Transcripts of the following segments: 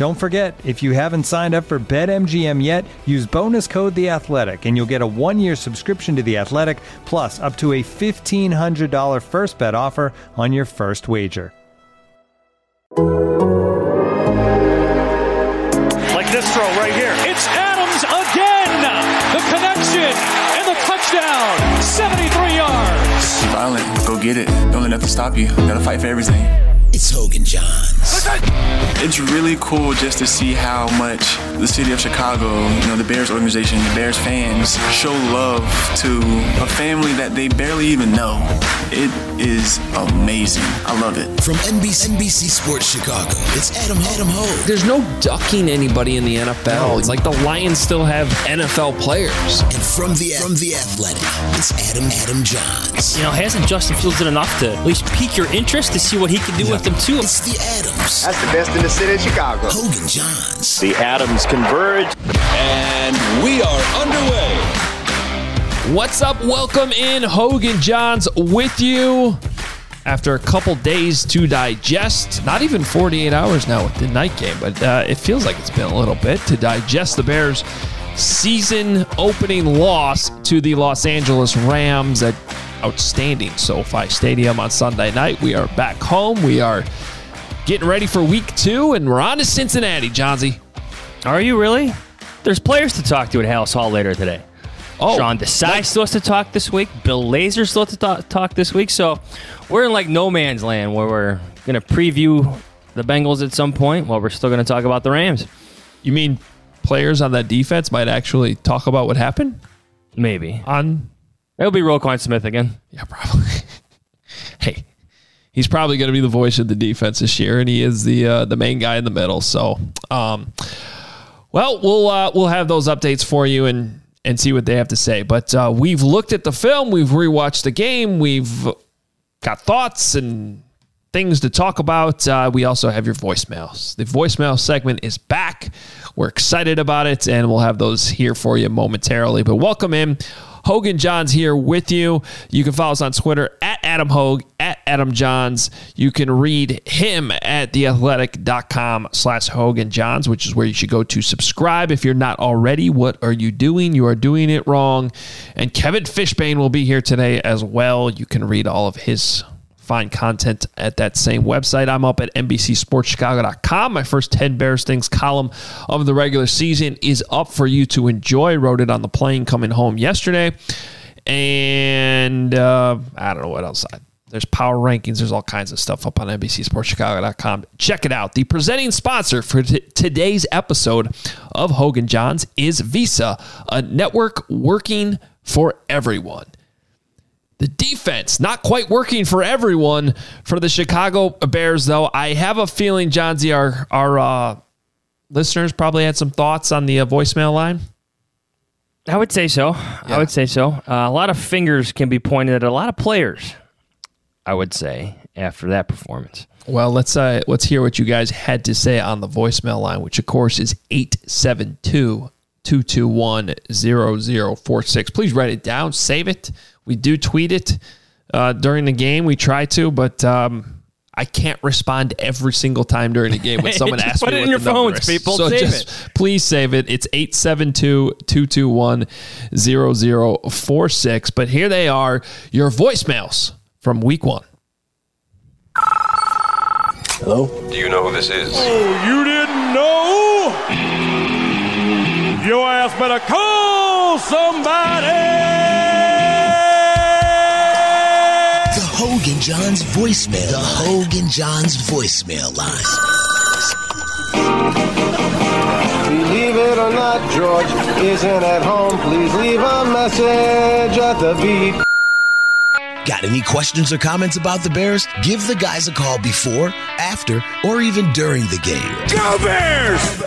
Don't forget, if you haven't signed up for BetMGM yet, use bonus code The Athletic, and you'll get a one-year subscription to The Athletic, plus up to a fifteen hundred dollar first bet offer on your first wager. Like this throw right here. It's Adams again. The connection and the touchdown. 73 yards. Violent, go get it. Don't let nothing stop you. Gotta fight for everything. It's Hoge and Jahns. It's really cool just to see how much the city of Chicago, you know, the Bears organization, the Bears fans show love to a family that they barely even know. It is amazing. I love it. From NBC, NBC Sports Chicago, it's Adam Adam Hoge. There's no ducking anybody in the NFL. It's like the Lions still have NFL players. And from the from the Athletic, it's Adam Adam Jahns. You know, hasn't Justin Fields done enough to at least pique your interest to see what he can do with them too? It's the Adams. That's the best in the city of Chicago. Hoge and Jahns. The Adams converge. And we are underway. What's up? Welcome in. Hoge and Jahns with you. After a couple days to digest, not even 48 hours now with the night game, but uh, it feels like it's been a little bit to digest the Bears' season opening loss to the Los Angeles Rams at outstanding SoFi Stadium on Sunday night. We are back home. We are getting ready for week two, and we're on to Cincinnati, Jahnsy. Are you really? There's players to talk to at Halas Hall later today. Oh, Sean Desai still has to talk this week. Bill Lazor still has to talk, talk this week. So we're in like no man's land where we're going to preview the Bengals at some point while we're still going to talk about the Rams. You mean players on that defense might actually talk about what happened Maybe. on? It'll be Roquan Smith again. Yeah, probably. hey, he's probably going to be the voice of the defense this year, and he is the uh, the main guy in the middle. So, um, well, we'll uh, we'll have those updates for you and and see what they have to say. But uh, we've looked at the film, we've rewatched the game, we've got thoughts and things to talk about. Uh, we also have your voicemails. The voicemail segment is back. We're excited about it, and we'll have those here for you momentarily. But welcome in. Hoge and Jahns here with you. You can follow us on Twitter at Adam Hoge, at Adam Jahns. You can read him at theathletic.com slash Hoge and Jahns, which is where you should go to subscribe. If you're not already, what are you doing? You are doing it wrong. And Kevin Fishbain will be here today as well. You can read all of his fine content at that same website. I'm up at NBCSportsChicago.com. My first 10 Bears Things column of the regular season is up for you to enjoy. Wrote it on the plane coming home yesterday. And uh, I don't know what else. There's power rankings. There's all kinds of stuff up on NBCSportsChicago.com. Check it out. The presenting sponsor for t- today's episode of Hoge and Jahns is Visa, a network working for everyone. The defense not quite working for everyone for the Chicago Bears, though. I have a feeling, John Z, our our uh, listeners probably had some thoughts on the uh, voicemail line. I would say so. I would say so. Uh, a lot of fingers can be pointed at a lot of players. I would say after that performance. Well, let's uh, let's hear what you guys had to say on the voicemail line, which of course is 872 221 0046. Please write it down, save it. We do tweet it uh, during the game. We try to, but um, I can't respond every single time during the game when someone Just asks put me it what in your the number phones, is. people. So Save just please save it. It's 872-221-0046. But here they are, your voicemails from week one. Hello? Do you know who this is? Oh, you didn't know? Your ass better call somebody! Hoge and Jahns voicemail. The Hoge and Jahns voicemail line. Believe it or not, George isn't at home. Please leave a message at the beep. Got any questions or comments about the Bears? Give the guys a call before, after, or even during the game. Go Bears!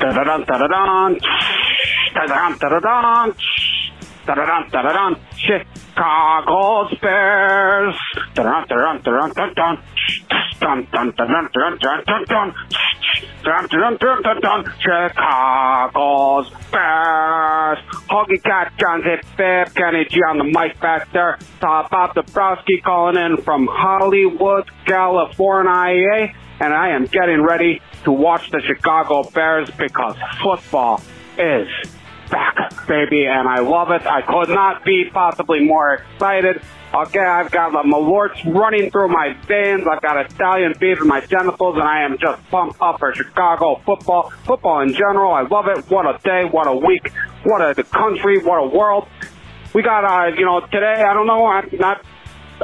Da-da-dun, da-da-dun. Da-da-dun, da-da-dun. Da-da-dun, da-da-dun. Chicago's Bears. Dun. Chicago's Bears. Huggy Cat, John Zip, Fib, Kenny G on the mic back there. Uh, Bob Dabrowski calling in from Hollywood, California. And I am getting ready to watch the Chicago Bears because football is back, baby, and I love it. I could not be possibly more excited. Okay, I've got the malorts running through my veins. I've got Italian beef in my genitals, and I am just pumped up for Chicago football. Football in general, I love it. What a day, what a week, what a country, what a world. We got, uh, you know, today, I don't know, I'm not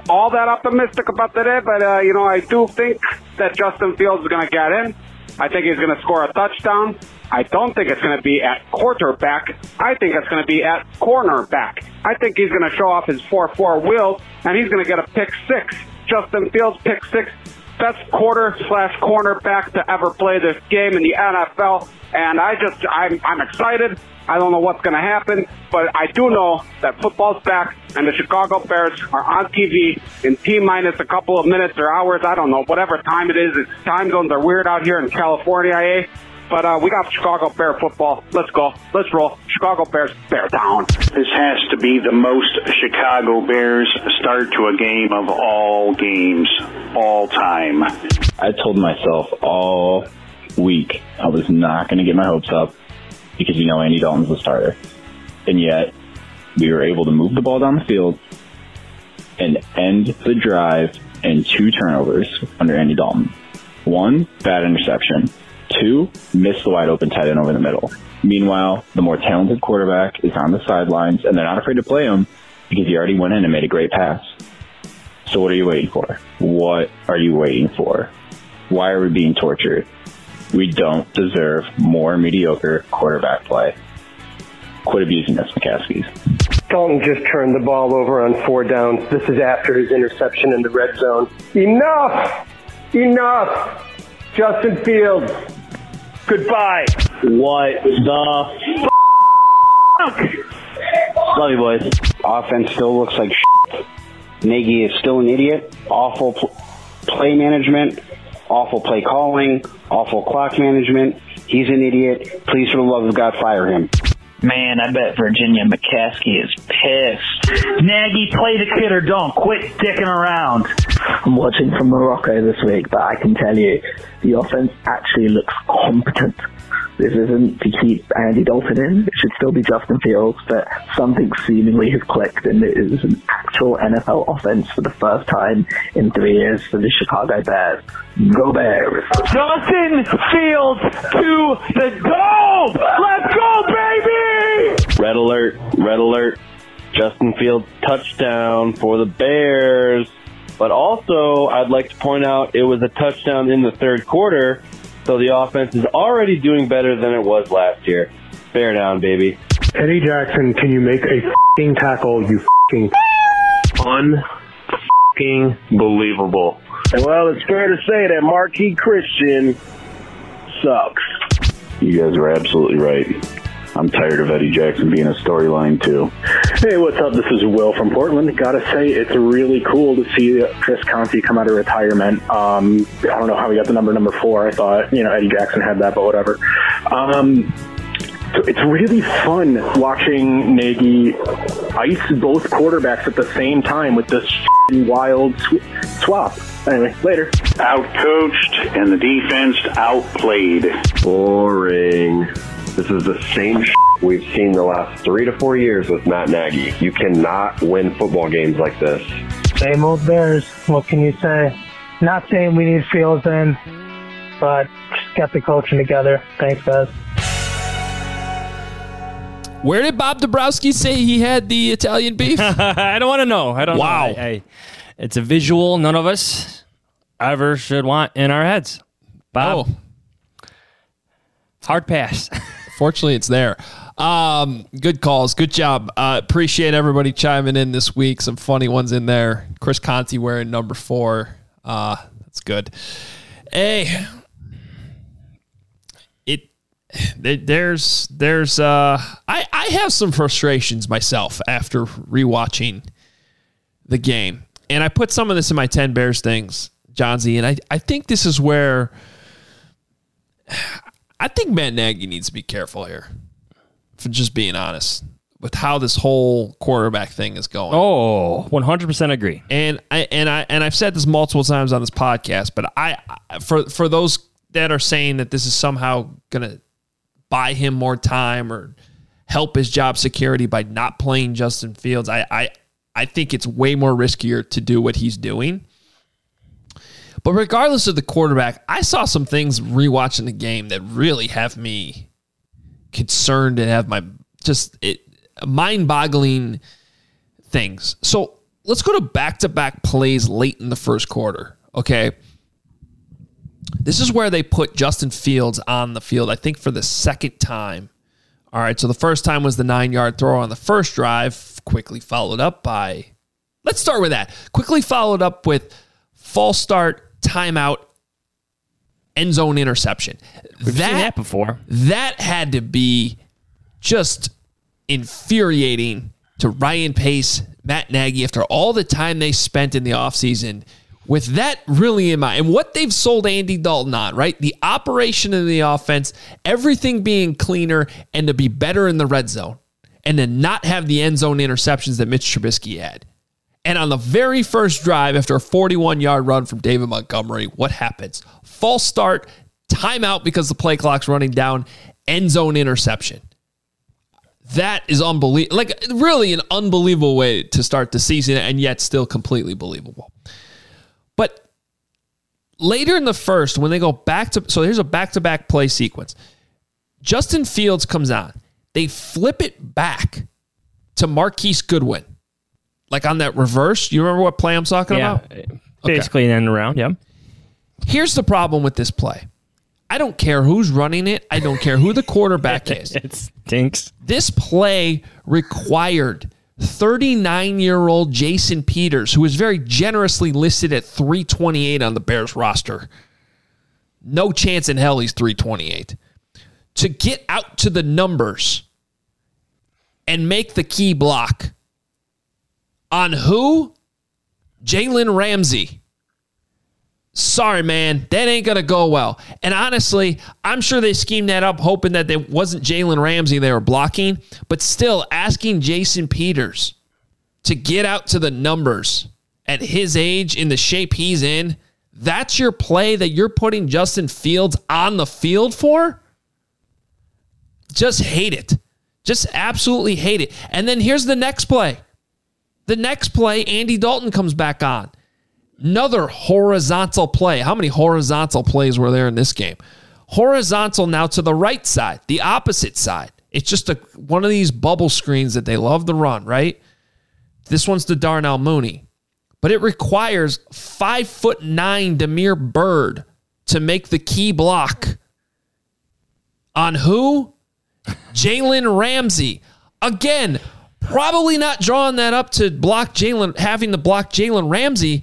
all that optimistic about today, but, uh, you know, I do think that Justin Fields is going to get in. I think he's going to score a touchdown. I don't think it's going to be at quarterback. I think it's going to be at cornerback. I think he's going to show off his 4-4 wheels, and he's going to get a pick six. Justin Fields, pick six. Best quarter slash cornerback to ever play this game in the NFL. And I just, I'm, I'm excited. I don't know what's going to happen, but I do know that football's back and the Chicago Bears are on TV in T minus a couple of minutes or hours. I don't know, whatever time it is. It's time zones are weird out here in California, eh? But uh, we got Chicago Bear football. Let's go. Let's roll. Chicago Bears, bear down. This has to be the most Chicago Bears start to a game of all games, all time. I told myself all week I was not going to get my hopes up because you know Andy Dalton's the starter. And yet, we were able to move the ball down the field and end the drive in two turnovers under Andy Dalton. One, bad interception. Two, missed the wide open tight end over the middle. Meanwhile, the more talented quarterback is on the sidelines and they're not afraid to play him because he already went in and made a great pass. So what are you waiting for? What are you waiting for? Why are we being tortured? We don't deserve more mediocre quarterback play. Quit abusing us, McCaskeys. Dalton just turned the ball over on four downs. This is after his interception in the red zone. Enough! Enough! Justin Fields, goodbye. What the Love you, boys. Offense still looks like shit. Nagy is still an idiot. Awful pl- play management. Awful play calling. Awful clock management. He's an idiot. Please, for the love of God, fire him. Man, I bet Virginia McCaskey is pissed. Nagy, play the kid or don't. Quit dicking around. I'm watching from Morocco this week, but I can tell you the offense actually looks competent. This isn't to keep Andy Dalton in. It should still be Justin Fields, but something seemingly has clicked and it is an actual NFL offense for the first time in three years for the Chicago Bears. Go Bears! Justin Fields to the dome! Let's go, baby! Red alert, red alert. Justin Fields touchdown for the Bears. But also, I'd like to point out it was a touchdown in the third quarter, so the offense is already doing better than it was last year. Bear down, baby. Eddie Jackson, can you make a fing tackle, you fing Un believable. Well, it's fair to say that Marqui Christian sucks. You guys are absolutely right. I'm tired of Eddie Jackson being a storyline too. Hey, what's up? This is Will from Portland. Gotta say, it's really cool to see Chris Conte come out of retirement. Um, I don't know how he got the number number four. I thought, you know, Eddie Jackson had that, but whatever. Um, so it's really fun watching Nagy ice both quarterbacks at the same time with this wild sw- swap. Anyway, later. Outcoached and the defense outplayed. Boring. This is the same we've seen the last three to four years with Matt Nagy. You cannot win football games like this. Same old Bears. What can you say? Not saying we need Fields in, but just get the coaching together. Thanks, guys. Where did Bob Dabrowski say he had the Italian beef? I don't want to know. I don't Wow. know. I, I, it's a visual none of us ever should want in our heads. Bob. Hard pass. Fortunately, it's there. Um, good calls. Good job. Uh, appreciate everybody chiming in this week. Some funny ones in there. Chris Conte wearing number four. Uh, that's good. Hey, there's there's uh I I have some frustrations myself after rewatching the game, and I put some of this in my ten Bears things, John Z, and I I think this is where. I think Matt Nagy needs to be careful here, for just being honest with how this whole quarterback thing is going. Oh, 100% agree. And I and I and I've said this multiple times on this podcast, but I I- for for those that are saying that this is somehow going to buy him more time or help his job security by not playing Justin Fields, I I I think it's way more riskier to do what he's doing. But regardless of the quarterback, I saw some things rewatching the game that really have me concerned and have my just it mind-boggling things. So let's go to back-to-back plays late in the first quarter. Okay. This is where they put Justin Fields on the field, I think, for the second time. All right. So the first time was the nine yard throw on the first drive, quickly followed up by, let's start with that. Quickly followed up with false start, timeout, end zone interception. We've seen that before. That had to be just infuriating to Ryan Pace, Matt Nagy, after all the time they spent in the offseason with that really in mind. And what they've sold Andy Dalton on, right? The operation of the offense, everything being cleaner, and to be better in the red zone, and to not have the end zone interceptions that Mitch Trubisky had. And on the very first drive, after a 41 yard run from David Montgomery, what happens? False start, timeout because the play clock's running down, end zone interception. That is unbelievable. Like, really, an unbelievable way to start the season, and yet still completely believable. But later in the first, when they go back to, so here's a back to back play sequence. Justin Fields comes on. They flip it back to Marquise Goodwin. Like on that reverse. You remember what play I'm talking Yeah. about? Uh, basically, an end around. Yeah. Here's the problem with this play. I don't care who's running it. I don't care who the quarterback is. it stinks. This play required 39 year old Jason Peters, who is very generously listed at 328 on the Bears roster. No chance in hell he's 328. To get out to the numbers and make the key block on who? Jalen Ramsey. Sorry, man, that ain't gonna go well. And honestly, I'm sure they schemed that up hoping that it wasn't Jalen Ramsey they were blocking, but still asking Jason Peters to get out to the numbers at his age in the shape he's in. That's your play that you're putting Justin Fields on the field for? Just hate it. Just absolutely hate it. And then here's the next play. The next play, Andy Dalton comes back on. Another horizontal play. How many horizontal plays were there in this game? Horizontal now to the right side, the opposite side. It's just a one of these bubble screens that they love to run, right? This one's to Darnell Mooney. But it requires five foot nine Damiere Byrd to make the key block. On who? Jalen Ramsey. Again, probably not drawing that up to block Jalen, having to block Jalen Ramsey,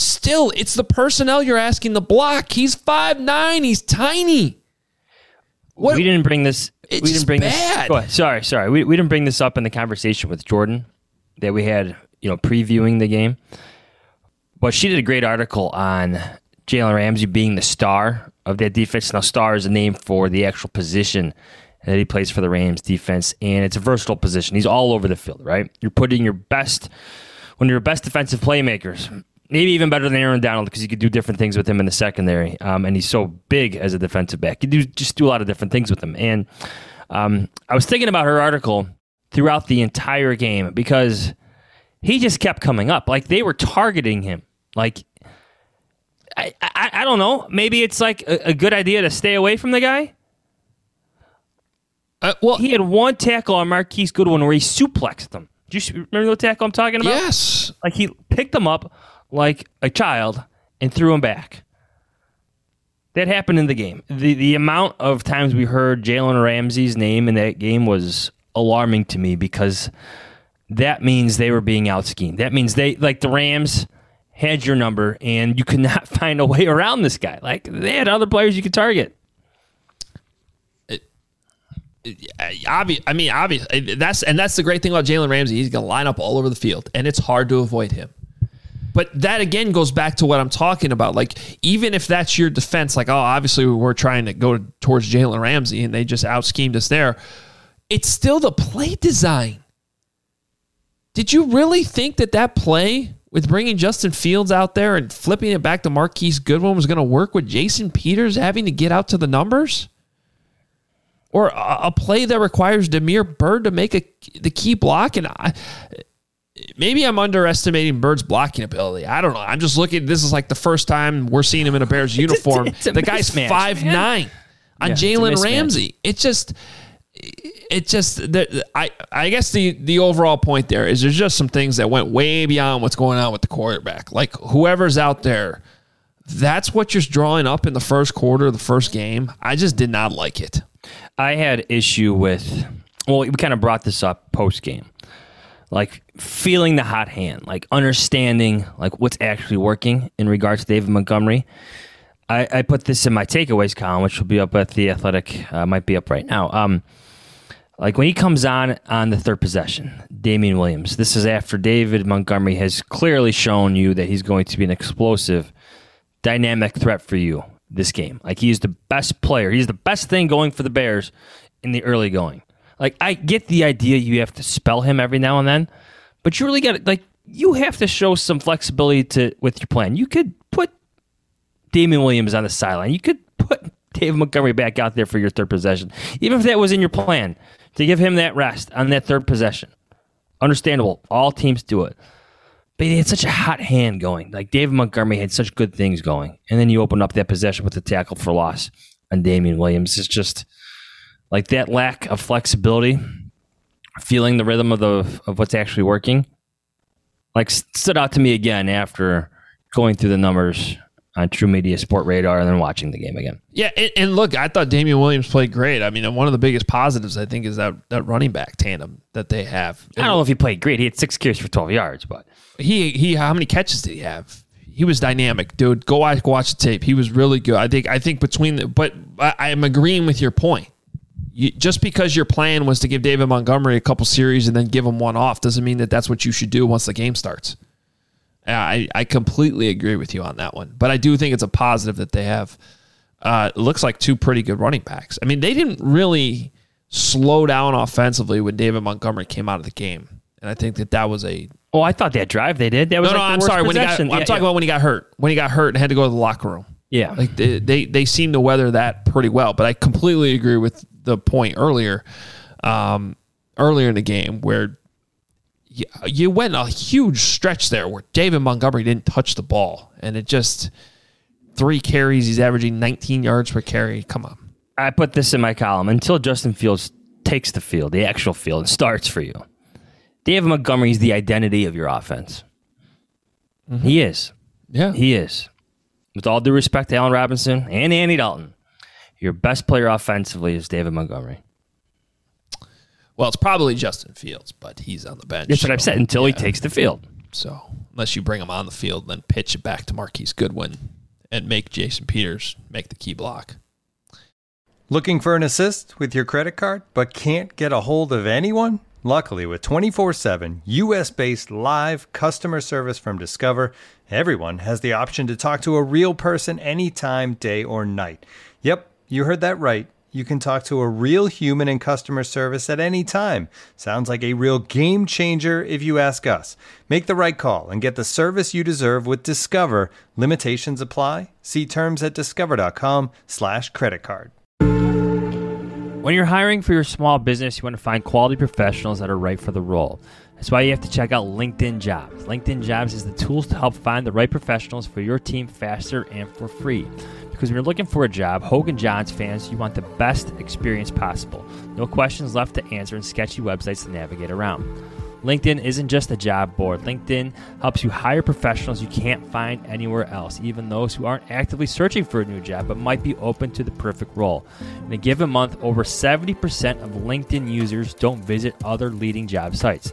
still, it's the personnel you're asking to block. He's five nine. He's tiny. What? We didn't bring this. It's we didn't bring bad. this. Sorry, sorry. We, we didn't bring this up in the conversation with Jordan that we had, you know, previewing the game. But she did a great article on Jalen Ramsey being the star of that defense. Now, star is a name for the actual position that he plays for the Rams defense, and it's a versatile position. He's all over the field, right? You're putting your best, one of your best defensive playmakers, maybe even better than Aaron Donald because you could do different things with him in the secondary. Um, and he's so big as a defensive back. You do just do a lot of different things with him. And um, I was thinking about her article throughout the entire game because he just kept coming up. Like they were targeting him. Like I, I, I don't know. Maybe it's like a, a good idea to stay away from the guy. Uh, well, he had one tackle on Marquise Goodwin where he suplexed him. Do you remember the tackle I'm talking about? Yes. Like he picked him up like a child and threw him back. That happened in the game. The the amount of times we heard Jalen Ramsey's name in that game was alarming to me because that means they were being out schemed. That means they like the Rams had your number and you could not find a way around this guy. Like they had other players you could target. obvious. I mean, obvious. That's and that's the great thing about Jalen Ramsey. He's to line up all over the field, and it's hard to avoid him. But that again goes back to what I'm talking about. Like, even if that's your defense, like, oh, obviously we're trying to go towards Jalen Ramsey, and they just out schemed us there. It's still the play design. Did you really think that that play with bringing Justin Fields out there and flipping it back to Marquise Goodwin was going to work with Jason Peters having to get out to the numbers? or a, a play that requires Damiere Byrd to make a the key block. And I, maybe I'm underestimating Byrd's blocking ability. I don't know. I'm just looking. This is like the first time we're seeing him in a Bears uniform. it's a the guy's five man. nine on Yeah, Jalen. Ramsey. It just. It just the, I I guess the the overall point there is there's just some things that went way beyond what's going on with the quarterback. Like whoever's out there, that's what you're drawing up in the first quarter of the first game. I just did not like it. I had issue with. Well, we kind of brought this up post game, like feeling the hot hand, like understanding like what's actually working in regards to David Montgomery. I, I put this in my takeaways column, which will be up at the Athletic. Uh, might be up right now. Um, like when he comes on on the third possession, Damien Williams. This is after David Montgomery has clearly shown you that he's going to be an explosive, dynamic threat for you this game. Like he's the best player. He's the best thing going for the Bears in the early going. Like I get the idea you have to spell him every now and then, but you really got to like you have to show some flexibility to with your plan. You could put Damien Williams on the sideline. You could put David Montgomery back out there for your third possession, even if that was in your plan to give him that rest on that third possession. Understandable. All teams do it. But he had such a hot hand going. Like David Montgomery had such good things going. And then you open up that possession with the tackle for loss on Damien Williams. It's just like that lack of flexibility, feeling the rhythm of the of what's actually working. Like stood out to me again after going through the numbers on True Media Sport Radar and then watching the game again. Yeah, and, and look, I thought Damien Williams played great. I mean, one of the biggest positives I think is that that running back tandem that they have. I don't know if he played great. He had six carries for 12 yards, but he he how many catches did he have? He was dynamic, dude. Go watch, watch the tape. He was really good. I think I think between the but I, I'm agreeing with your point. You, just because your plan was to give David Montgomery a couple series and then give him one off doesn't mean that that's what you should do once the game starts. I, I completely agree with you on that one. But I do think it's a positive that they have. Uh, looks like two pretty good running backs. I mean, they didn't really slow down offensively when David Montgomery came out of the game, and I think that that was a Oh, I thought that drive they did. That was no, no. I'm sorry. When he got. I'm Yeah, talking yeah. about when he got hurt. When he got hurt and had to go to the locker room. Yeah. like they they, they seem to weather that pretty well. But I completely agree with the point earlier, um, earlier in the game where you, you went a huge stretch there where David Montgomery didn't touch the ball, and it just three carries. He's averaging 19 yards per carry. Come on. I put this in my column until Justin Fields takes the field, the actual field, and starts for you. David Montgomery is the identity of your offense. He is. Yeah. He is. With all due respect to Allen Robinson and Andy Dalton, your best player offensively is David Montgomery. Well, it's probably Justin Fields, but he's on the bench. That's what I've so, said until he takes the field. So unless you bring him on the field, then pitch it back to Marquise Goodwin and make Jason Peters make the key block. Looking for an assist with your credit card, but can't get a hold of anyone? Luckily, with 24 7 US based live customer service from Discover, everyone has the option to talk to a real person anytime, day or night. Yep, you heard that right. You can talk to a real human in customer service at any time. Sounds like a real game changer if you ask us. Make the right call and get the service you deserve with Discover. Limitations apply. See terms at discover.com/slash credit card. When you're hiring for your small business, you want to find quality professionals that are right for the role. That's why you have to check out LinkedIn Jobs. LinkedIn Jobs is the tools to help find the right professionals for your team faster and for free. Because when you're looking for a job, Hoge and Jahns fans, you want the best experience possible. No questions left to answer and sketchy websites to navigate around. LinkedIn isn't just a job board. LinkedIn helps you hire professionals you can't find anywhere else, even those who aren't actively searching for a new job but might be open to the perfect role. In a given month, over 70% of LinkedIn users don't visit other leading job sites.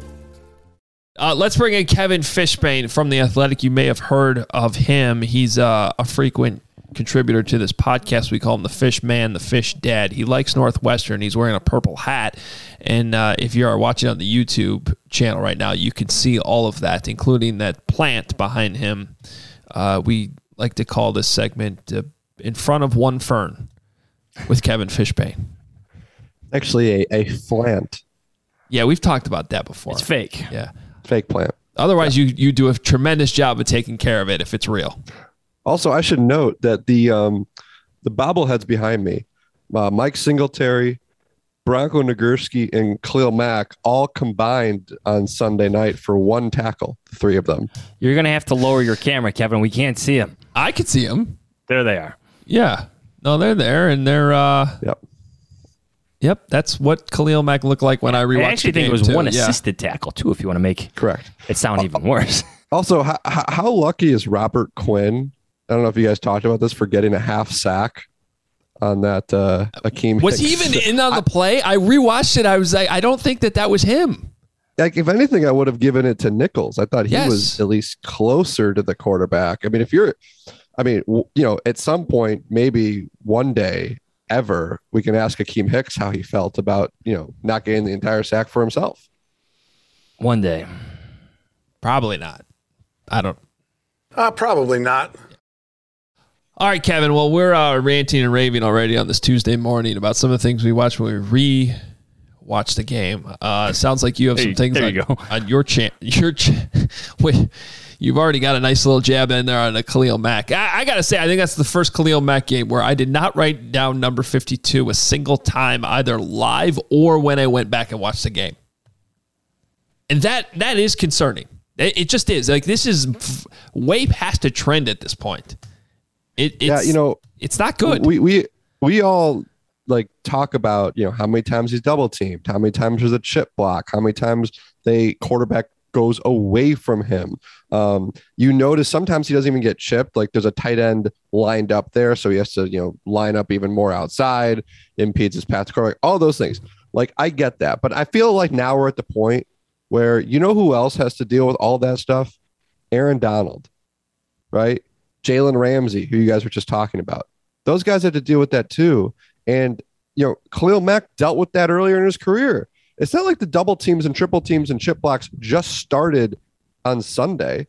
Uh, let's bring in Kevin Fishbain from The Athletic. You may have heard of him. He's uh, a frequent contributor to this podcast. We call him the Fish Man, the Fish Dad. He likes Northwestern. He's wearing a purple hat. And uh, if you are watching on the YouTube channel right now, you can see all of that, including that plant behind him. Uh, we like to call this segment uh, In Front of One Fern with Kevin Fishbain. Actually, a, a plant. Yeah, we've talked about that before. It's fake. Yeah. Fake plant. Otherwise, you you do a tremendous job of taking care of it if it's real. Also, I should note that the um, the bobbleheads behind me, uh, Mike Singletary, Bronco Nagurski, and Khalil Mack all combined on Sunday night for one tackle. The three of them. You're going to have to lower your camera, Kevin. We can't see them. I could see them. There they are. Yeah. No, they're there, and they're. uh Yep. Yep, that's what Khalil Mack looked like when I rewatched. It. I actually the think it was too. one Yeah. assisted tackle, too, if you want to make correct it sound even worse. Also, how, how lucky is Robert Quinn? I don't know if you guys talked about this for getting a half sack on that uh, Akiem. Was he even in on the play? I rewatched it. I was like, I don't think that that was him. like if anything, I would have given it to Nichols. I thought he Yes. was at least closer to the quarterback. I mean, if you're, I mean, you know, at some point, maybe one day ever, we can ask Akiem Hicks how he felt about you know not getting the entire sack for himself. One day, probably not. I don't. Uh, probably not. All right, Kevin. Well, we're uh, ranting and raving already on this Tuesday morning about some of the things we watched when we re watched the game. Uh, sounds like you have Hey, some things there on, you go. on your chan Your ch- wait, you've already got a nice little jab in there on a Khalil Mack. I, I got to say, I think that's the first Khalil Mack game where I did not write down number 52 a single time, either live or when I went back and watched the game. And that that is concerning. It, it just is. Like this is f- way past a trend at this point. It, it's, yeah, you know, it's not good. We we we all like talk about you know how many times he's double teamed, how many times there's a chip block, how many times they quarterback goes away from him. Um, you notice sometimes he doesn't even get chipped. Like there's a tight end lined up there, so he has to you know line up even more outside, impedes his path to quarterback. All those things. Like I get that, but I feel like now we're at the point where you know who else has to deal with all that stuff? Aaron Donald, right? Jalen Ramsey, who you guys were just talking about. Those guys had to deal with that too. And, you know, Khalil Mack dealt with that earlier in his career. It's not like the double teams and triple teams and chip blocks just started on Sunday.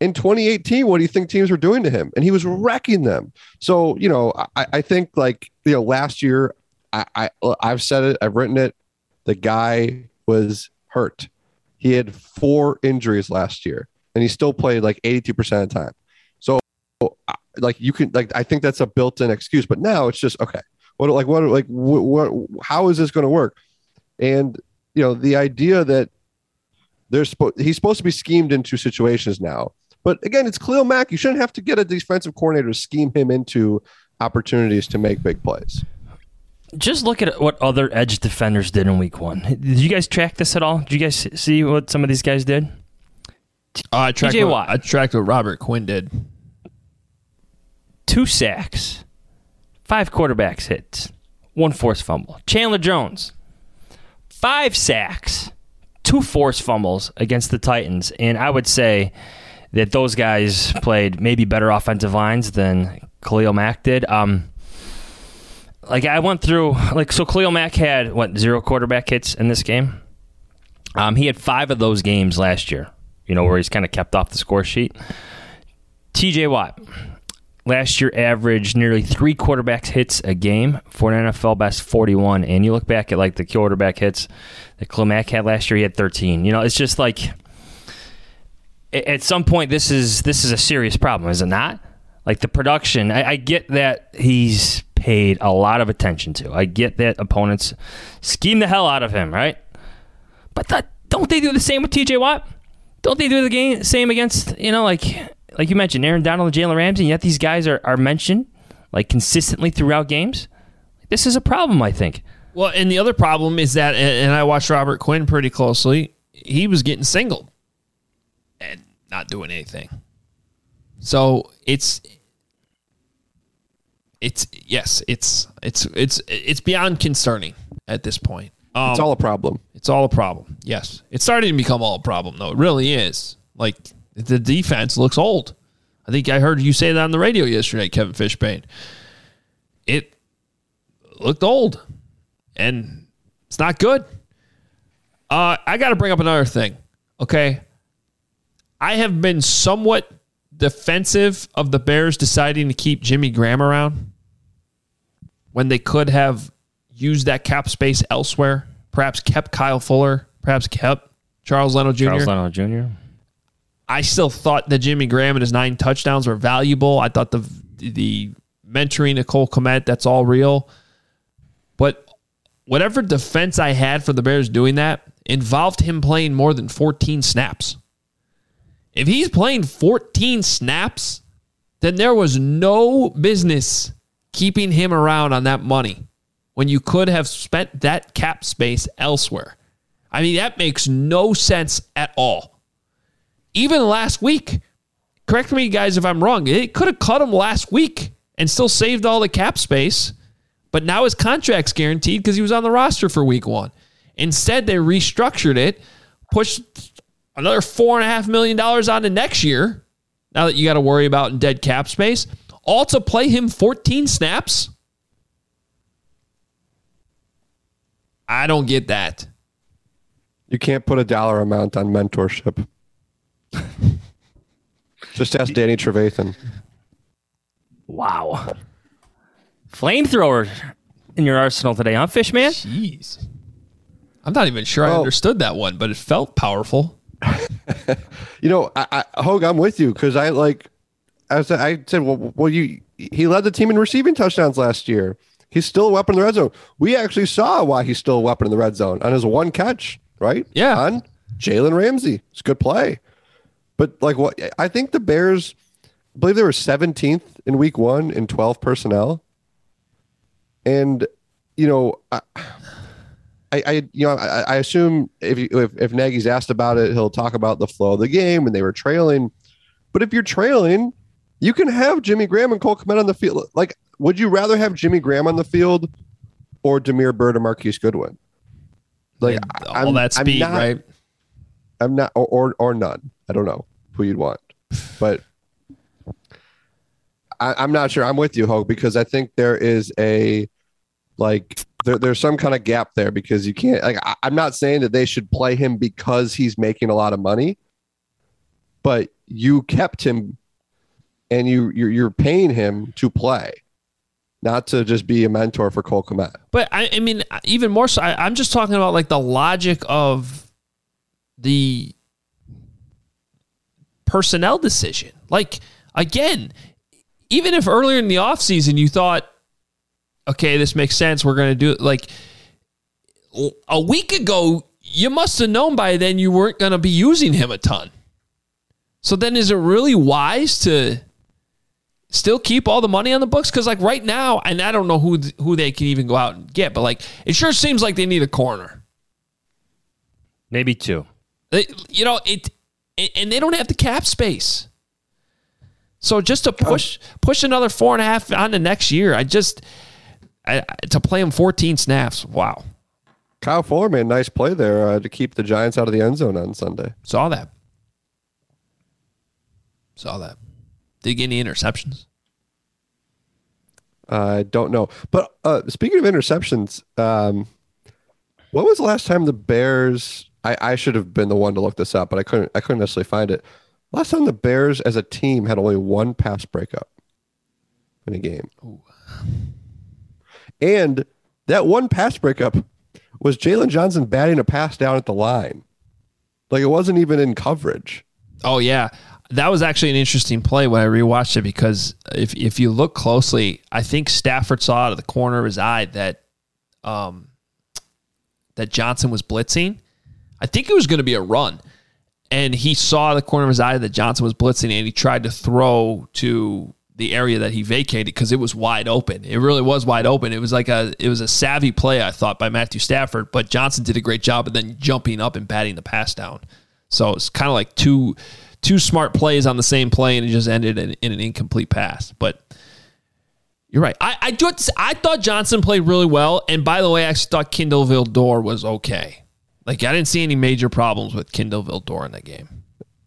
In 2018, what do you think teams were doing to him? And he was wrecking them. So, you know, I, I think like, you know, last year, I, I, I've said it, I've written it. The guy was hurt. He had four injuries last year and he still played like 82% of the time. So, like, you can, like, I think that's a built in excuse, but now it's just, okay, what, like, what, like, what, what how is this going to work? And, you know, the idea that there's, spo- he's supposed to be schemed into situations now. But again, it's Khalil Mack. You shouldn't have to get a defensive coordinator to scheme him into opportunities to make big plays. Just look at what other edge defenders did in week one. Did you guys track this at all? Did you guys see what some of these guys did? Uh, I tracked TJ what, Watt. I tracked what Robert Quinn did. Two sacks, five quarterbacks hits, one forced fumble. Chandler Jones, five sacks, two forced fumbles against the Titans. And I would say that those guys played maybe better offensive lines than Khalil Mack did. Um, like I went through, like so Khalil Mack had what zero quarterback hits in this game. Um, he had five of those games last year you know, where he's kind of kept off the score sheet. TJ Watt last year averaged nearly three quarterbacks hits a game for an NFL best 41. And you look back at like the quarterback hits that Khalil Mack had last year, he had 13. You know, it's just like at some point this is this is a serious problem, is it not? Like the production, I, I get that he's paid a lot of attention to. I get that opponents scheme the hell out of him, right? But don't they do the same with TJ Watt? Don't they do the game same against you know like like you mentioned Aaron Donald and Jalen Ramsey? And yet these guys are are mentioned like consistently throughout games. This is a problem, I think. Well, and the other problem is that, and I watched Robert Quinn pretty closely. He was getting singled and not doing anything. So it's it's yes, it's it's it's it's beyond concerning at this point. Um, it's all a problem. It's all a problem. Yes, it's starting to become all a problem though. It really is. Like the defense looks old. I think I heard you say that on the radio yesterday, Kevin Fishbain. It looked old, and it's not good. Uh, I got to bring up another thing. Okay, I have been somewhat defensive of the Bears deciding to keep Jimmy Graham around when they could have used that cap space elsewhere. Perhaps kept Kyle Fuller. Perhaps kept Charles Leno Jr. Charles Leno Jr. I still thought that Jimmy Graham and his nine touchdowns were valuable. I thought the the mentoring of Cole Kmet, that's all real. But whatever defense I had for the Bears doing that involved him playing more than 14 snaps. If he's playing 14 snaps, then there was no business keeping him around on that money when you could have spent that cap space elsewhere. I mean, that makes no sense at all. Even last week, correct me, guys, if I'm wrong, it could have cut him last week and still saved all the cap space, but now his contract's guaranteed because he was on the roster for week one. Instead, they restructured it, pushed another four and a half million dollars on to next year. Now that you got to worry about in dead cap space, all to play him 14 snaps. I don't get that. You can't put a dollar amount on mentorship. Just ask Danny Trevathan. Wow. Flamethrower in your arsenal today, huh, Fishman? Jeez. I'm not even sure I understood that one, but it felt powerful. You know, I, I Hoge, I'm with you because I like. I said, I said, well, well, you. He led the team in receiving touchdowns last year. He's still a weapon in the red zone. We actually saw why he's still a weapon in the red zone on his one catch, right? Yeah, on Jalen Ramsey. It's a good play, but like what I think the Bears, I believe they were 17th in Week One in 12 personnel, and you know. I, I, I, you know, I, I assume if, you, if if Nagy's asked about it, he'll talk about the flow of the game and they were trailing. But if you're trailing, you can have Jimmy Graham and Cole Kmet on the field. Like, would you rather have Jimmy Graham on the field or Demir Bird or Marquise Goodwin? Like, all I'm- that I'm speed, not- right? I'm not, or, or or none. I don't know who you'd want, but I, I'm not sure. I'm with you, Hoge, because I think there is a like there, there's some kind of gap there because you can't like I, I'm not saying that they should play him because he's making a lot of money, but you kept him and you you're, you're paying him to play, not to just be a mentor for Cole Kmet. But I, I mean, even more so, I, I'm just talking about like the logic of the personnel decision. Like, again, even if earlier in the offseason you thought, okay, this makes sense, we're going to do it, like a week ago, you must have known by then you weren't going to be using him a ton. So then is it really wise to still keep all the money on the books? Because like right now, and I don't know who who they can even go out and get, but like it sure seems like they need a corner. Maybe two. They, you know it, and they don't have the cap space. So just to push push another four and a half on the next year, I just I, I- to play him 14 snaps. Wow, Kyle Fuller made a nice play there uh, to keep the Giants out of the end zone on Sunday. saw that. Saw that. Did he get any interceptions? I don't know. But uh, speaking of interceptions, um, what was the last time the Bears I, I should have been the one to look this up, but I couldn't. I couldn't necessarily find it. Last time the Bears as a team had only one pass breakup in a game, and that one pass breakup was Jaylon Johnson batting a pass down at the line. Like it wasn't even in coverage. Oh yeah, that was actually an interesting play when I rewatched it because if if you look closely, I think Stafford saw out of the corner of his eye that um that Johnson was blitzing. I think it was going to be a run, and he saw the corner of his eye that Johnson was blitzing, and he tried to throw to the area that he vacated because it was wide open. It really was wide open. It was like a it was a savvy play I thought by Matthew Stafford, but Johnson did a great job of then jumping up and batting the pass down. So it's kind of like two two smart plays on the same play, and it just ended in, in an incomplete pass. But you're right. I I, do, I thought Johnson played really well, and by the way, I actually thought Kindle Vildor was okay. Like I didn't see any major problems with Kindle Vildor in that game.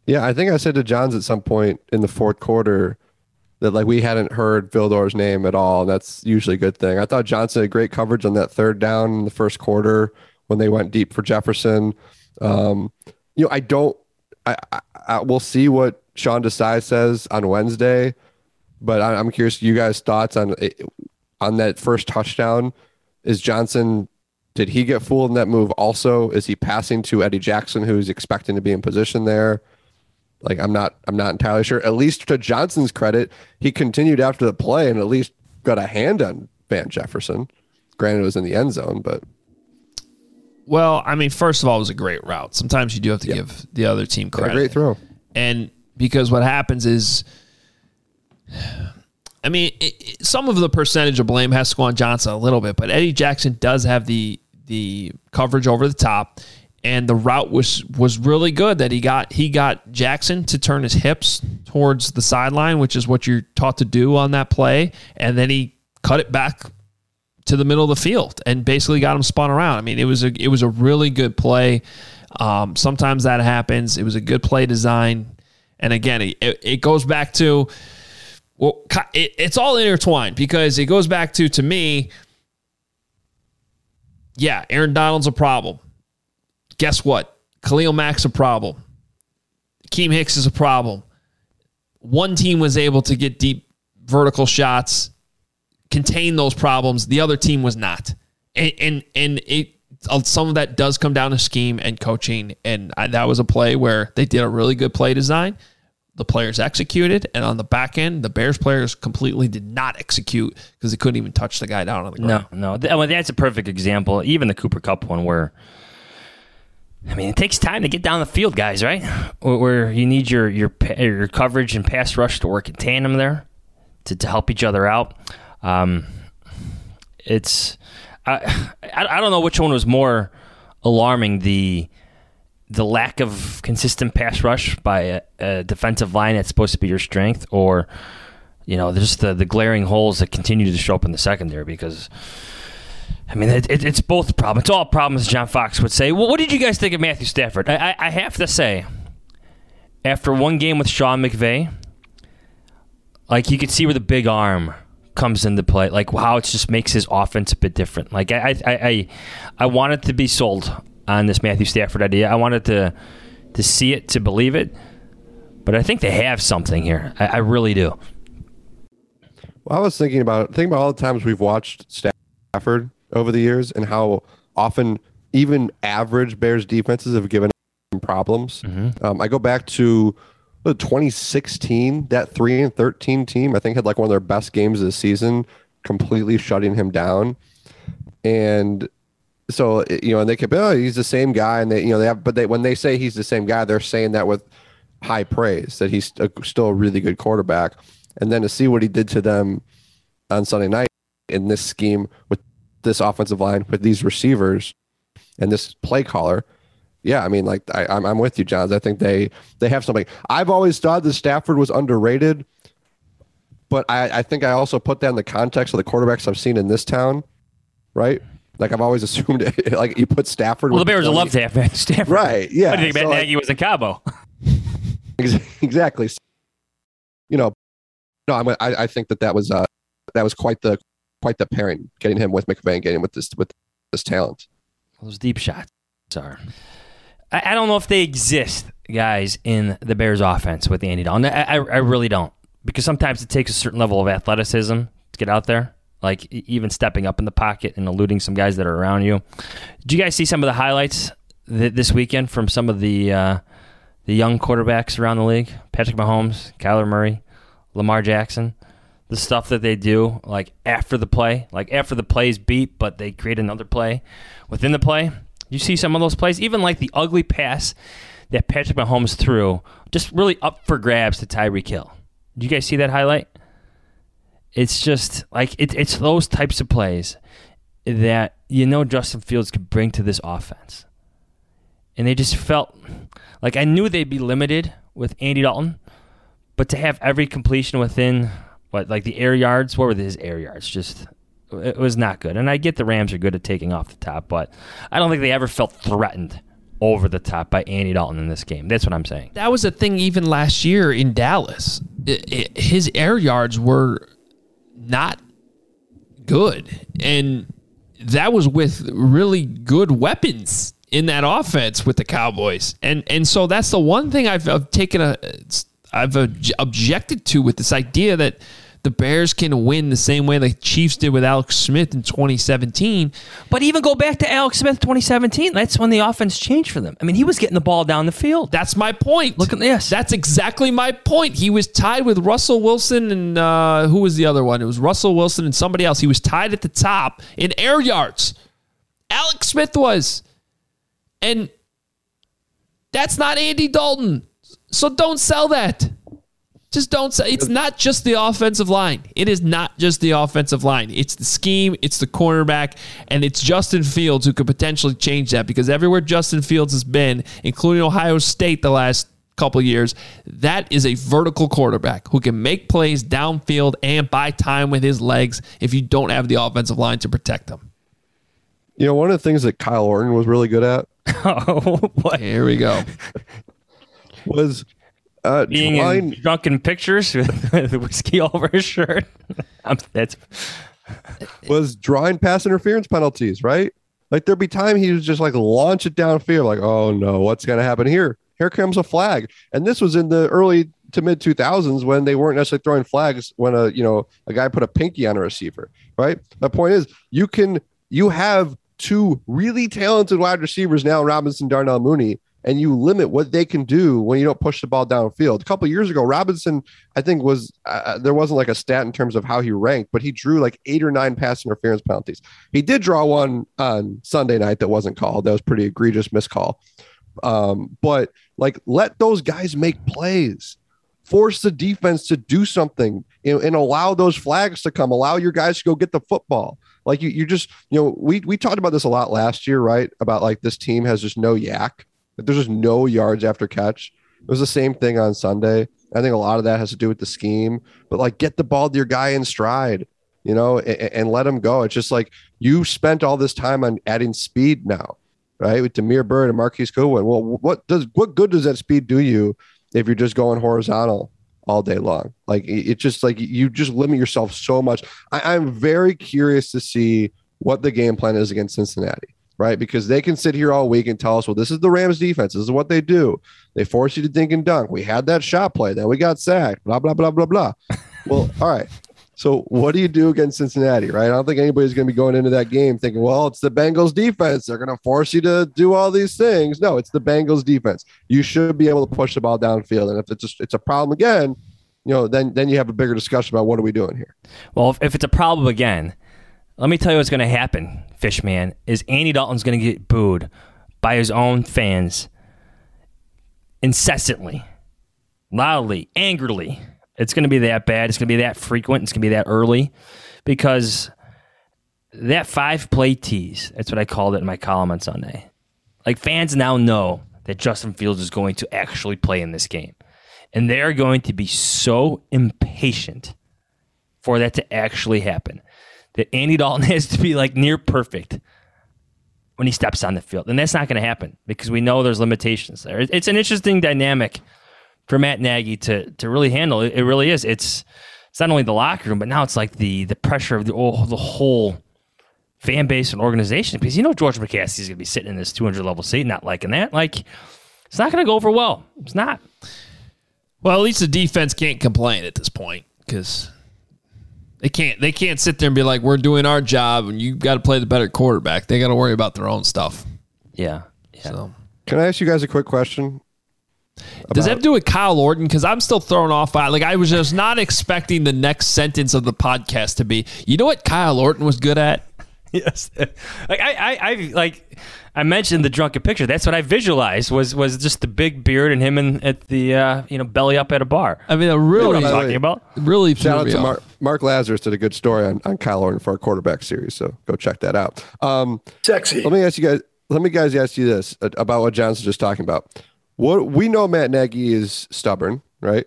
Yeah, I think I said to Jahns at some point in the fourth quarter that like we hadn't heard Vildor's name at all. and That's usually a good thing. I thought Johnson had great coverage on that third down in the first quarter when they went deep for Jefferson. Um, you know, I don't. I, I, I we'll see what Sean Desai says on Wednesday, but I, I'm curious you guys' thoughts on on that first touchdown. Is Johnson? Did he get fooled in that move? Also, is he passing to Eddie Jackson, who's expecting to be in position there? Like I'm not I'm not entirely sure. At least to Johnson's credit, he continued after the play and at least got a hand on Van Jefferson. Granted, it was in the end zone, but well, I mean, first of all, it was a great route. Sometimes you do have to yep. give the other team credit. A great throw. And because what happens is, I mean, it, it, some of the percentage of blame has to go on Johnson a little bit, but Eddie Jackson does have the the coverage over the top, and the route was was really good that he got he got Jackson to turn his hips towards the sideline, which is what you're taught to do on that play, and then he cut it back to the middle of the field and basically got him spun around. I mean, it was a it was a really good play. Um, sometimes that happens. It was a good play design, and again, it, it goes back to well, it, it's all intertwined because it goes back to to me. Yeah, Aaron Donald's a problem guess what? Khalil Mack's a problem. Keem Hicks is a problem. One team was able to get deep vertical shots, contain those problems. The other team was not. And and, and it uh, some of that does come down to scheme and coaching. And I, that was a play where they did a really good play design. The players executed, and on the back end, the Bears players completely did not execute because they couldn't even touch the guy down on the ground. No, no, well, that's a perfect example. Even the Cooper Kupp one, where I mean, it takes time to get down the field, guys, right? Where you need your your your coverage and pass rush to work in tandem there to, to help each other out. Um, it's I, I don't know which one was more alarming the the lack of consistent pass rush by a, a defensive line that's supposed to be your strength, or you know, just the the glaring holes that continue to show up in the secondary because I mean, it, it, it's both problems. It's all problems, John Fox would say. Well, what did you guys think of Matthew Stafford? I, I, I have to say, after one game with Sean McVay, like you could see where the big arm comes into play. Like how it just makes his offense a bit different. Like I, I, I, I wanted to be sold on this Matthew Stafford idea. I wanted to to see it to believe it, but I think they have something here. I, I really do. Well, I was thinking about thinking about all the times we've watched Stafford over the years and how often even average Bears defenses have given him problems. Mm-hmm. Um, I go back to 2016, that three and 13 team, I think had like one of their best games of the season, completely shutting him down. And so, you know, and they kept, oh, he's the same guy. And they, you know, they have, but they, when they say he's the same guy, they're saying that with high praise that he's a, still a really good quarterback. And then to see what he did to them on Sunday night in this scheme with this offensive line with these receivers and this play caller. Yeah, I mean, like I, I'm, I'm with you, Jahns. I think they they have something. I've always thought that Stafford was underrated, but I, I think I also put that in the context of the quarterbacks I've seen in this town, right? Like I've always assumed, like you put Stafford. Well, the Bears love to have Stafford, right? Yeah. What do you think so Matt Nagy was in Cabo? exactly. So, You know, no, I'm, I, I think that that was uh, that was quite the quite the pairing, getting him with McVay, getting him with this with this talent. Those deep shots are. I, I don't know if they exist, guys, in the Bears offense with Andy Dalton. I, I, I really don't. Because sometimes it takes a certain level of athleticism to get out there, like even stepping up in the pocket and eluding some guys that are around you. Did you guys see some of the highlights th- this weekend from some of the uh, the young quarterbacks around the league? Patrick Mahomes, Kyler Murray, Lamar Jackson. The stuff that they do, like after the play, like after the play is beat, but they create another play within the play. You see some of those plays, even like the ugly pass that Patrick Mahomes threw, just really up for grabs to Tyreek Hill. Did you guys see that highlight? It's just like it, it's those types of plays that you know Justin Fields could bring to this offense. And they just felt like I knew they'd be limited with Andy Dalton, but to have every completion within what like the air yards, what were his air yards? Just it was not good. And I get the Rams are good at taking off the top, but I don't think they ever felt threatened over the top by Andy Dalton in this game. That's what I'm saying. That was a thing even last year in Dallas. It- it- his air yards were not good. And that was with really good weapons in that offense with the Cowboys. And and so that's the one thing I've, I've taken a I've objected to with this idea that the Bears can win the same way the Chiefs did with Alex Smith in 2017. But even go back to Alex Smith 2017. That's when the offense changed for them. I mean, he was getting the ball down the field. That's my point. Look at this. That's exactly my point. He was tied with Russell Wilson and uh, who was the other one? It was Russell Wilson and somebody else. He was tied at the top in air yards. Alex Smith was. And that's not Andy Dalton. So don't sell that. Just don't say it's not just the offensive line. It is not just the offensive line. It's the scheme, it's the cornerback, and it's Justin Fields who could potentially change that because everywhere Justin Fields has been, including Ohio State the last couple years, that is a vertical quarterback who can make plays downfield and buy time with his legs if you don't have the offensive line to protect them. You know, one of the things that Kyle Orton was really good at oh, what? Here we go. was uh, Being trying- in drunken pictures with, with whiskey all over his shirt. I'm, that's was drawing pass interference penalties, right? Like there'd be time he was just like launch it downfield, like, oh no, what's gonna happen here? Here comes a flag. And this was in the early to mid 2000s when they weren't necessarily throwing flags when a you know a guy put a pinky on a receiver, right? The point is you can you have two really talented wide receivers now, Robinson, Darnell Mooney, and you limit what they can do when you don't push the ball downfield. A couple years ago, Robinson, I think, was uh, there wasn't like a stat in terms of how he ranked, but he drew like eight or nine pass interference penalties. He did draw one on Sunday night that wasn't called. That was pretty egregious miscall. Um, but like, let those guys make plays. Force the defense to do something and, and allow those flags to come. Allow your guys to go get the football. Like you, you just, you know, we we talked about this a lot last year, right? About like this team has just no yak. Like there's just no yards after catch. It was the same thing on Sunday. I think a lot of that has to do with the scheme, but like get the ball to your guy in stride, you know, and, and let him go. It's just like you spent all this time on adding speed now, right? With Damiere Byrd and Marquise Goodwin. Well, what does what good does that speed do you if you're just going horizontal all day long? Like it- it's just like you just limit yourself so much. I, I'm very curious to see what the game plan is against Cincinnati right? Because they can sit here all week and tell us, well, this is the Rams defense. This is what they do. They force you to think and dunk. We had that shot play. Then we got sacked, blah, blah, blah, blah, blah. well, all right. So what do you do against Cincinnati, right? I don't think anybody's going to be going into that game thinking, well, it's the Bengals defense. They're going to force you to do all these things. No, it's the Bengals defense. You should be able to push the ball downfield. And if it's a, it's a problem again, you know, then then you have a bigger discussion about what are we doing here. Well, if, if it's a problem again, let me tell you what's going to happen, Fishman, is Andy Dalton's going to get booed by his own fans incessantly, loudly, angrily. It's going to be that bad. It's going to be that frequent. It's going to be that early because that five play tease, that's what I called it in my column on Sunday. Like fans now know that Justin Fields is going to actually play in this game. And they're going to be so impatient for that to actually happen that Andy Dalton has to be like near perfect when he steps on the field. And that's not going to happen because we know there's limitations there. It's an interesting dynamic for Matt Nagy to to really handle. It, really is. It's it's not only the locker room, but now it's like the the pressure of the oh, the whole fan base and organization because you know George McCaskey's going to be sitting in this 200 level seat, not liking that. Like, it's not going to go over well. It's not. Well, at least the defense can't complain at this point because they can't. They can't sit there and be like, "We're doing our job," and you got to play the better quarterback. They got to worry about their own stuff. Yeah. yeah. So. Can I ask you guys a quick question? Does that have to do with Kyle Orton? Because I'm still thrown off by like I was just not expecting the next sentence of the podcast to be. You know what Kyle Orton was good at? Yes. Like I, I, I like I mentioned the drunken picture. That's what I visualized was was just the big beard and him and at the uh, you know belly up at a bar. I mean, a really you know what I'm talking about. Really, Shout out to. Mark, Mark Lazerus did a good story on, on Kyle Orton for our quarterback series, so go check that out. Um, Sexy. Let me ask you guys. Let me guys ask you this uh, about what Johnson's just talking about. What we know, Matt Nagy is stubborn, right?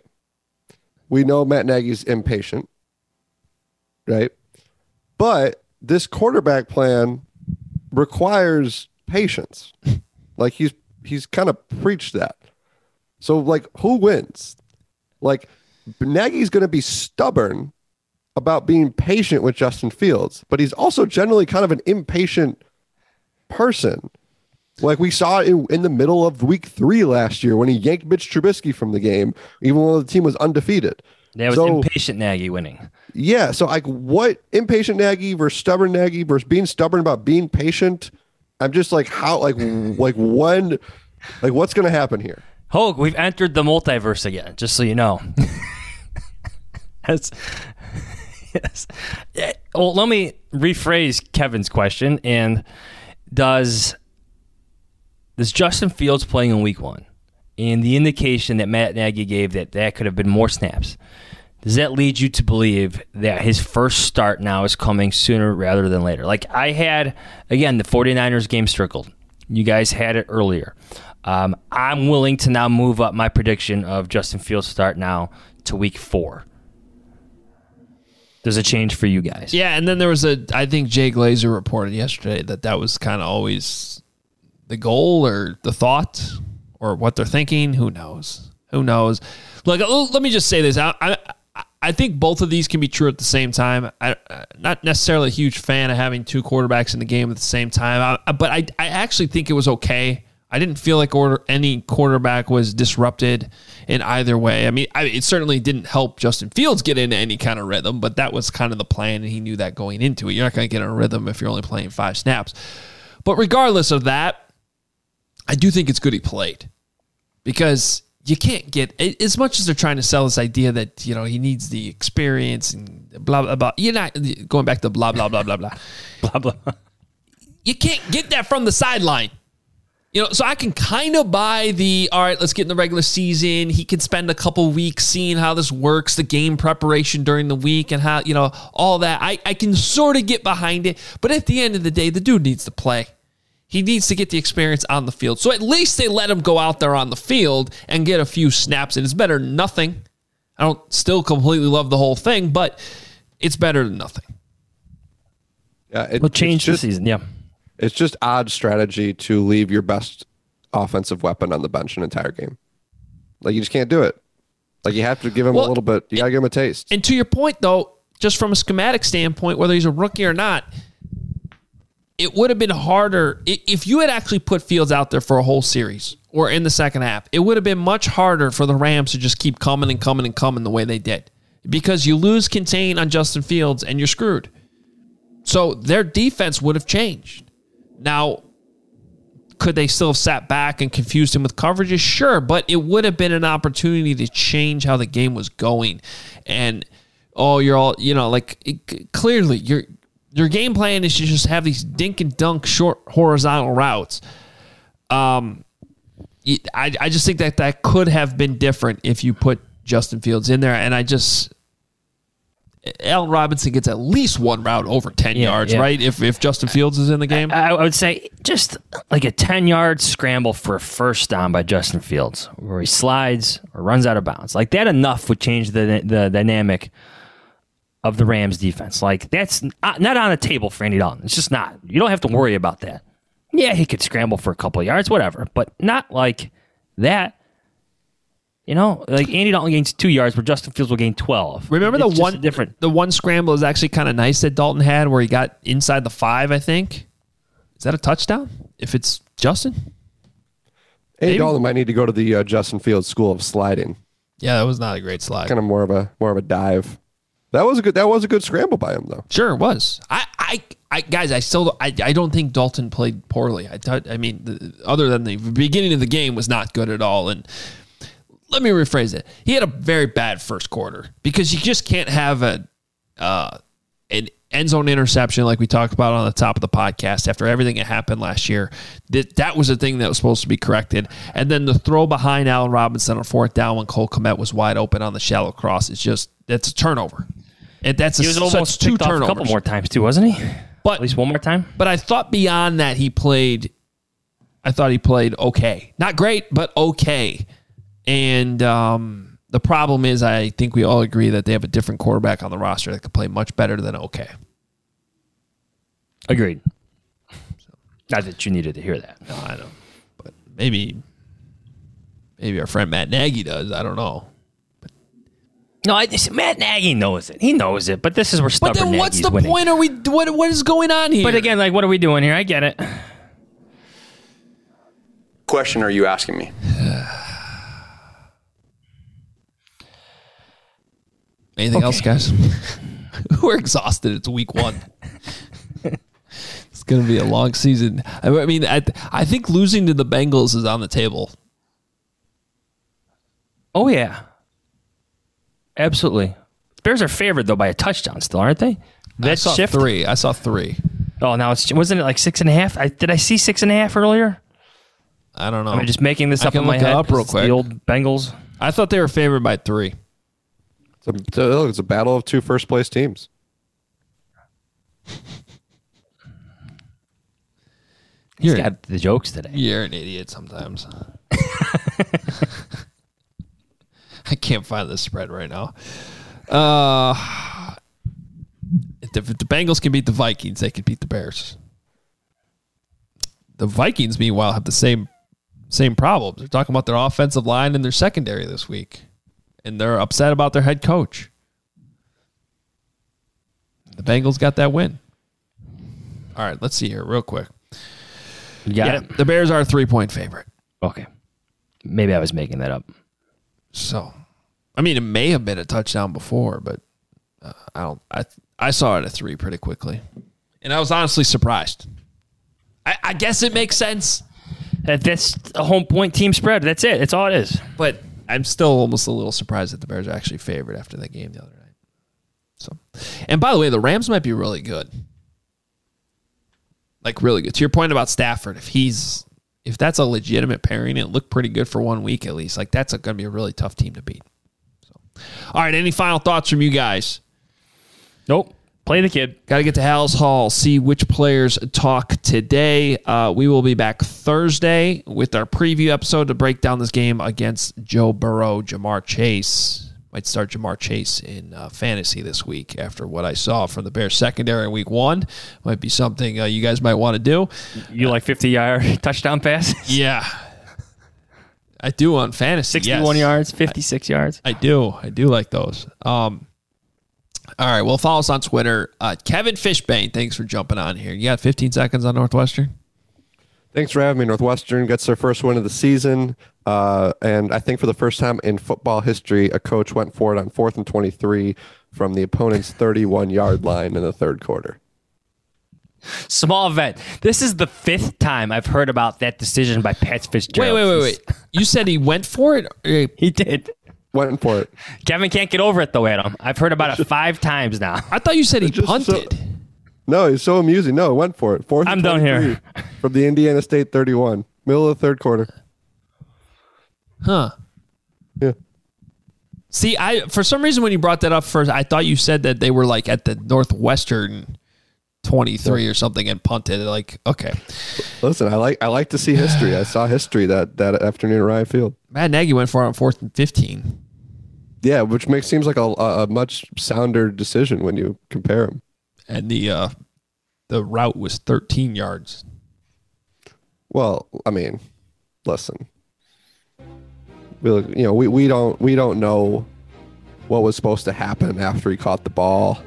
We know Matt Nagy's impatient, right? But this quarterback plan requires patience. Like he's he's kind of preached that. So like who wins? Like Nagy's going to be stubborn about being patient with Justin Fields, but he's also generally kind of an impatient person. Like we saw in, in the middle of week three last year when he yanked Mitch Trubisky from the game, even though the team was undefeated. That was So- impatient Nagy winning. Yeah. So like what impatient Nagy versus stubborn Nagy versus being stubborn about being patient. I'm just like how like like when like what's gonna happen here? Hoge, we've entered the multiverse again. Just so you know. That's yes. Eh, Well, let me rephrase Kevin's question. And does does Justin Fields playing in Week One, and the indication that Matt Nagy gave that that could have been more snaps, does that lead you to believe that his first start now is coming sooner rather than later? Like I had, again, the 49ers game circled. You guys had it earlier. Um, I'm willing to now move up my prediction of Justin Fields start now to week four. Does it change for you guys? Yeah, and then there was a. I think Jay Glazer reported yesterday that that was kind of always the goal or the thought or what they're thinking. Who knows? Who knows? Look, let me just say this. I, I I think both of these can be true at the same time. I, I'm not necessarily a huge fan of having two quarterbacks in the game at the same time, I, but I I actually think it was okay. I didn't feel like order, any quarterback was disrupted in either way. I mean, I, it certainly didn't help Justin Fields get into any kind of rhythm, but that was kind of the plan, and he knew that going into it. You're not going to get a rhythm if you're only playing five snaps. But regardless of that, I do think it's good he played because you can't get as much as they're trying to sell this idea that you know he needs the experience and blah blah blah. You're not going back to blah blah blah blah blah blah blah. You can't get that from the sideline. You know, so I can kind of buy the all right, let's get in the regular season. He can spend a couple weeks seeing how this works, the game preparation during the week and how, you know, all that. I, I can sort of get behind it. But at the end of the day, the dude needs to play. He needs to get the experience on the field. So at least they let him go out there on the field and get a few snaps. And it's better than nothing. I don't still completely love the whole thing, but it's better than nothing. Yeah, it, Well, change it's the season. Yeah. It's just odd strategy to leave your best offensive weapon on the bench an entire game. Like you just can't do it. Like you have to give him Well, a little bit. You gotta give him a taste. And to your point, though, just from a schematic standpoint, whether he's a rookie or not, it would have been harder if you had actually put Fields out there for a whole series or in the second half. It would have been much harder for the Rams to just keep coming and coming and coming the way they did because you lose contain on Justin Fields and you're screwed. So their defense would have changed. Now, could they still have sat back and confused him with coverages? Sure, but it would have been an opportunity to change how the game was going. And oh, you're all you know, like it, clearly your your game plan is to just have these dink and dunk short horizontal routes. Um, I I just think that that could have been different if you put Justin Fields in there, and I just. Allen Robinson gets at least one route over 10 Yeah, yards, yeah. right? If if Justin Fields is in the game. I, I would say just like a 10 yard scramble for a first down by Justin Fields, where he slides or runs out of bounds. Like that enough would change the, the dynamic of the Rams defense. Like that's not not on the table for Andy Dalton. It's just not. You don't have to worry about that. Yeah, he could scramble for a couple of yards, whatever, but not like that. You know, like Andy Dalton gains two yards, but Justin Fields will gain twelve. Remember It's the one different. The one scramble is actually kind of nice that Dalton had, where he got inside the five. I think is that a touchdown? If it's Justin, Andy Maybe. Dalton might need to go to the uh, Justin Fields School of Sliding. yeah, that was not a great slide. Kind of more of a more of a dive. That was a good. That was a good scramble by him, though. Sure, it was. I, I, I guys, I still, I, I don't think Dalton played poorly. I thought, I mean, the, other than the beginning of the game was not good at all. And let me rephrase it: he had a very bad first quarter because you just can't have a, uh, an end zone interception like we talked about on the top of the podcast after everything that happened last year. That that was a thing that was supposed to be corrected, and then the throw behind Allen Robinson on fourth down when Cole Kmet was wide open on the shallow cross is just that's a turnover. And that's He was so almost it's two turnovers. a couple more times too, wasn't he? But at least one more time. But I thought beyond that he played. I thought he played okay, not great, but okay. And um, the problem is, I think we all agree that they have a different quarterback on the roster that could play much better than okay. Agreed. Not that you needed to hear that. No, I know, but maybe, maybe our friend Matt Nagy does. I don't know. No, I, Matt Nagy knows it. He knows it. But this is where But then, what's Nagy's the winning. point? Are we what? What is going on here? But again, like, what are we doing here? I get it. Question are you asking me? Anything else, guys? We're exhausted. It's week one. it's going to be a long season. I I mean, I, I think losing to the Bengals is on the table. Oh yeah, absolutely. Bears are favored though by a touchdown still, aren't they? I saw shift. three. I saw three. Oh, now it's wasn't it like six and a half? I, did I see six and a half earlier? I don't know. I'm just making this I up can in my it head? up real quick. The old Bengals. I thought they were favored by three. It's a, it's a, it's a battle of two first place teams. He's got the jokes today. You're an idiot sometimes. I can't find the spread right now. Uh, if the, if the Bengals can beat the Vikings, they can beat the Bears. The Vikings, meanwhile, have the same same problems. They're talking about their offensive line and their secondary this week, and they're upset about their head coach. The Bengals got that win. All right, let's see here real quick. Yeah, it. the Bears are a three point favorite. Okay. Maybe I was making that up. So, I mean, it may have been a touchdown before, but uh, I don't. I I saw it at three pretty quickly, and I was honestly surprised. I, I guess it makes sense, That, that's a home point team spread. That's it. That's all it is. but I'm still almost a little surprised that the Bears are actually favored after that game the other night. So, and by the way, the Rams might be really good, like really good. To your point about Stafford, if he's if that's a legitimate pairing, it looked pretty good for one week at least. Like that's going to be a really tough team to beat. All right, any final thoughts from you guys? Nope. Play the kid. Got to get to Halas Hall, see which players talk today. Uh, we will be back Thursday with our preview episode to break down this game against Joe Burrow, Ja'Marr Chase. Might start Ja'Marr Chase in uh, fantasy this week after what I saw from the Bears secondary in week one. Might be something uh, you guys might want to do. You like 50 yard touchdown passes? Yeah. I do on fantasy. 61 yes. yards, 56 yards. I do. I do like those. Um, all right. Well, follow us on Twitter. Uh, Kevin Fishbain, thanks for jumping on here. You got 15 seconds on Northwestern? Thanks for having me. Northwestern gets their first win of the season. Uh, and I think for the first time in football history, a coach went for it on fourth and 23 from the opponent's 31 yard line in the third quarter. Small event. This is the fifth time I've heard about that decision by Pat Wait, Fitzgerald. wait, wait, wait. wait. You said he went for it? He did. Went for it. Kevin can't get over it though, Adam. I've heard about it five times now. I thought you said he Just so- punted. No, he's so amusing. No, went for it. Fourth. I'm done here. From the Indiana State 31, middle of the third quarter. Huh. Yeah. See, I for some reason when you brought that up first, I thought you said that they were like at the Northwestern 23 or something and punted. Like, okay. Listen, I like I like to see history. I saw history that that afternoon at Ryan Field. Matt Nagy went for it on fourth and 15. Yeah, which makes seems like a, a, much sounder decision when you compare them. And the uh the route was 13 yards. Well, I mean, listen. we look, you know, we, we don't we don't know what was supposed to happen after he caught the ball.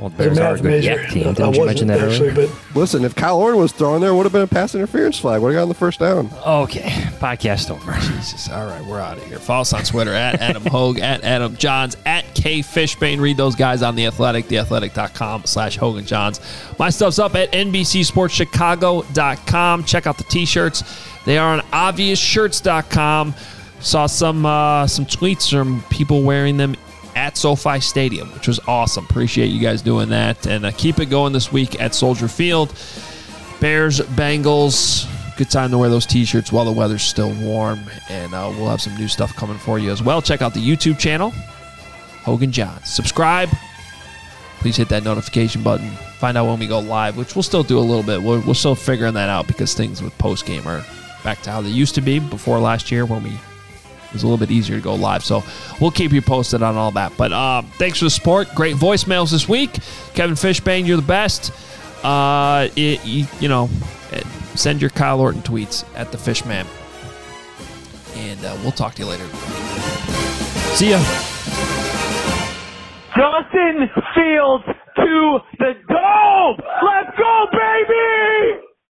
Well, Bears are a good yak team. Didn't you mention that earlier? But Listen, if Kyle Orton was thrown there, it would have been a pass interference flag. Would have gotten the first down. Okay, podcast over. Jesus. All right, we're out of here. Follow us on Twitter at Adam Hoge, at Adam Jahns, at K Fishbain. Read those guys on The Athletic, theathletic.com slash Hoge and Jahns. My stuff's up at NBCSportsChicago.com. Check out the t-shirts. They are on obviousshirts.com. Saw some uh, some tweets from people wearing them at SoFi Stadium, which was awesome. Appreciate you guys doing that. And uh, keep it going this week at Soldier Field. Bears, Bengals. Good time to wear those t shirts while the weather's still warm. And uh, we'll have some new stuff coming for you as well. Check out the YouTube channel, Hoge and Jahns. Subscribe. Please hit that notification button. Find out when we go live, which we'll still do a little bit. We're, we're still figuring that out because things with post game are back to how they used to be before last year when we it was a little bit easier to go live. So we'll keep you posted on all that. But uh, thanks for the support. Great voicemails this week. Kevin Fishbain, you're the best. Uh, it, you, you know, send your Kyle Orton tweets at the Fishman. And uh, we'll talk to you later. See ya. Justin Fields to the dome. Let's go, baby!